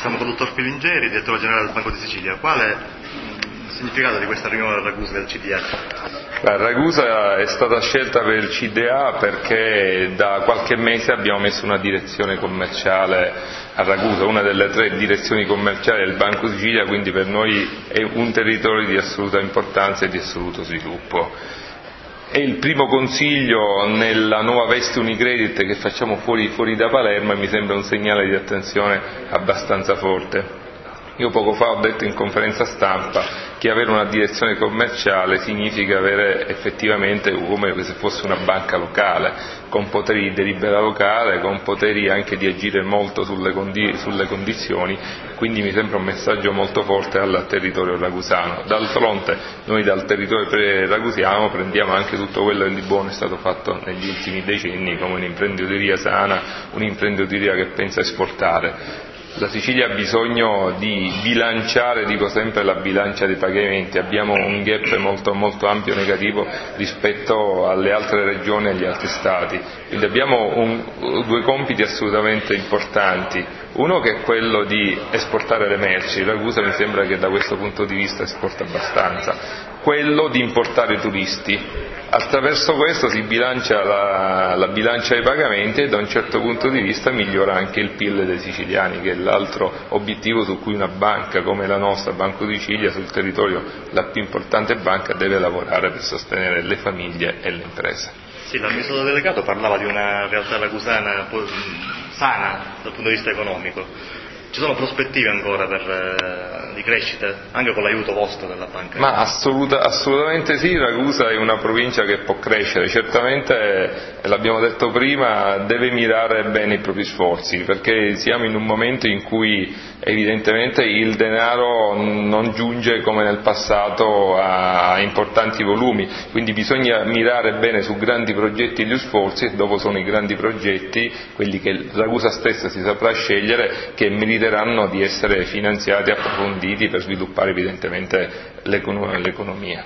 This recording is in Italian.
siamo con il dottor Pilingeri, direttore generale del Banco di Sicilia. Qual è il significato di questa riunione a Ragusa del CDA? La Ragusa è stata scelta per il CDA perché da qualche mese abbiamo messo una direzione commerciale a Ragusa, una delle tre direzioni commerciali del Banco di Sicilia, quindi per noi è un territorio di assoluta importanza e di assoluto sviluppo. È il primo consiglio nella nuova veste Unicredit che facciamo fuori, fuori da Palermo e mi sembra un segnale di attenzione abbastanza forte. Io poco fa ho detto in conferenza stampa che avere una direzione commerciale significa avere effettivamente come se fosse una banca locale, con poteri di delibera locale, con poteri anche di agire molto sulle, condi- sulle condizioni, quindi mi sembra un messaggio molto forte al territorio ragusano. Dal fronte noi dal territorio ragusiano prendiamo anche tutto quello che di buono è stato fatto negli ultimi decenni come un'imprenditoria sana, un'imprenditoria che pensa a esportare la Sicilia ha bisogno di bilanciare, dico sempre, la bilancia dei pagamenti, abbiamo un gap molto, molto ampio negativo rispetto alle altre regioni e agli altri Stati, quindi abbiamo un, due compiti assolutamente importanti, uno che è quello di esportare le merci, Ragusa mi sembra che da questo punto di vista esporta abbastanza, quello di importare turisti. Attraverso questo si bilancia la, la, bilancia dei pagamenti e da un certo punto di vista migliora anche il PIL dei siciliani, che è l'altro obiettivo su cui una banca come la nostra, Banco di Sicilia, sul territorio la più importante banca, deve lavorare per sostenere le famiglie e le imprese. Sì, l'amministratore delegato parlava di una realtà ragusana sana dal punto di vista economico. Ci sono prospettive ancora per, eh, di crescita, anche con l'aiuto vostro della banca? Ma assoluta, assolutamente sì, Ragusa è una provincia che può crescere, certamente, l'abbiamo detto prima, deve mirare bene i propri sforzi, perché siamo in un momento in cui evidentemente il denaro non giunge come nel passato a importanti volumi, quindi bisogna mirare bene su grandi progetti gli sforzi e dopo sono i grandi progetti, quelli che Ragusa stessa si saprà scegliere, che meriteranno di essere finanziati e approfonditi per sviluppare evidentemente l'economia.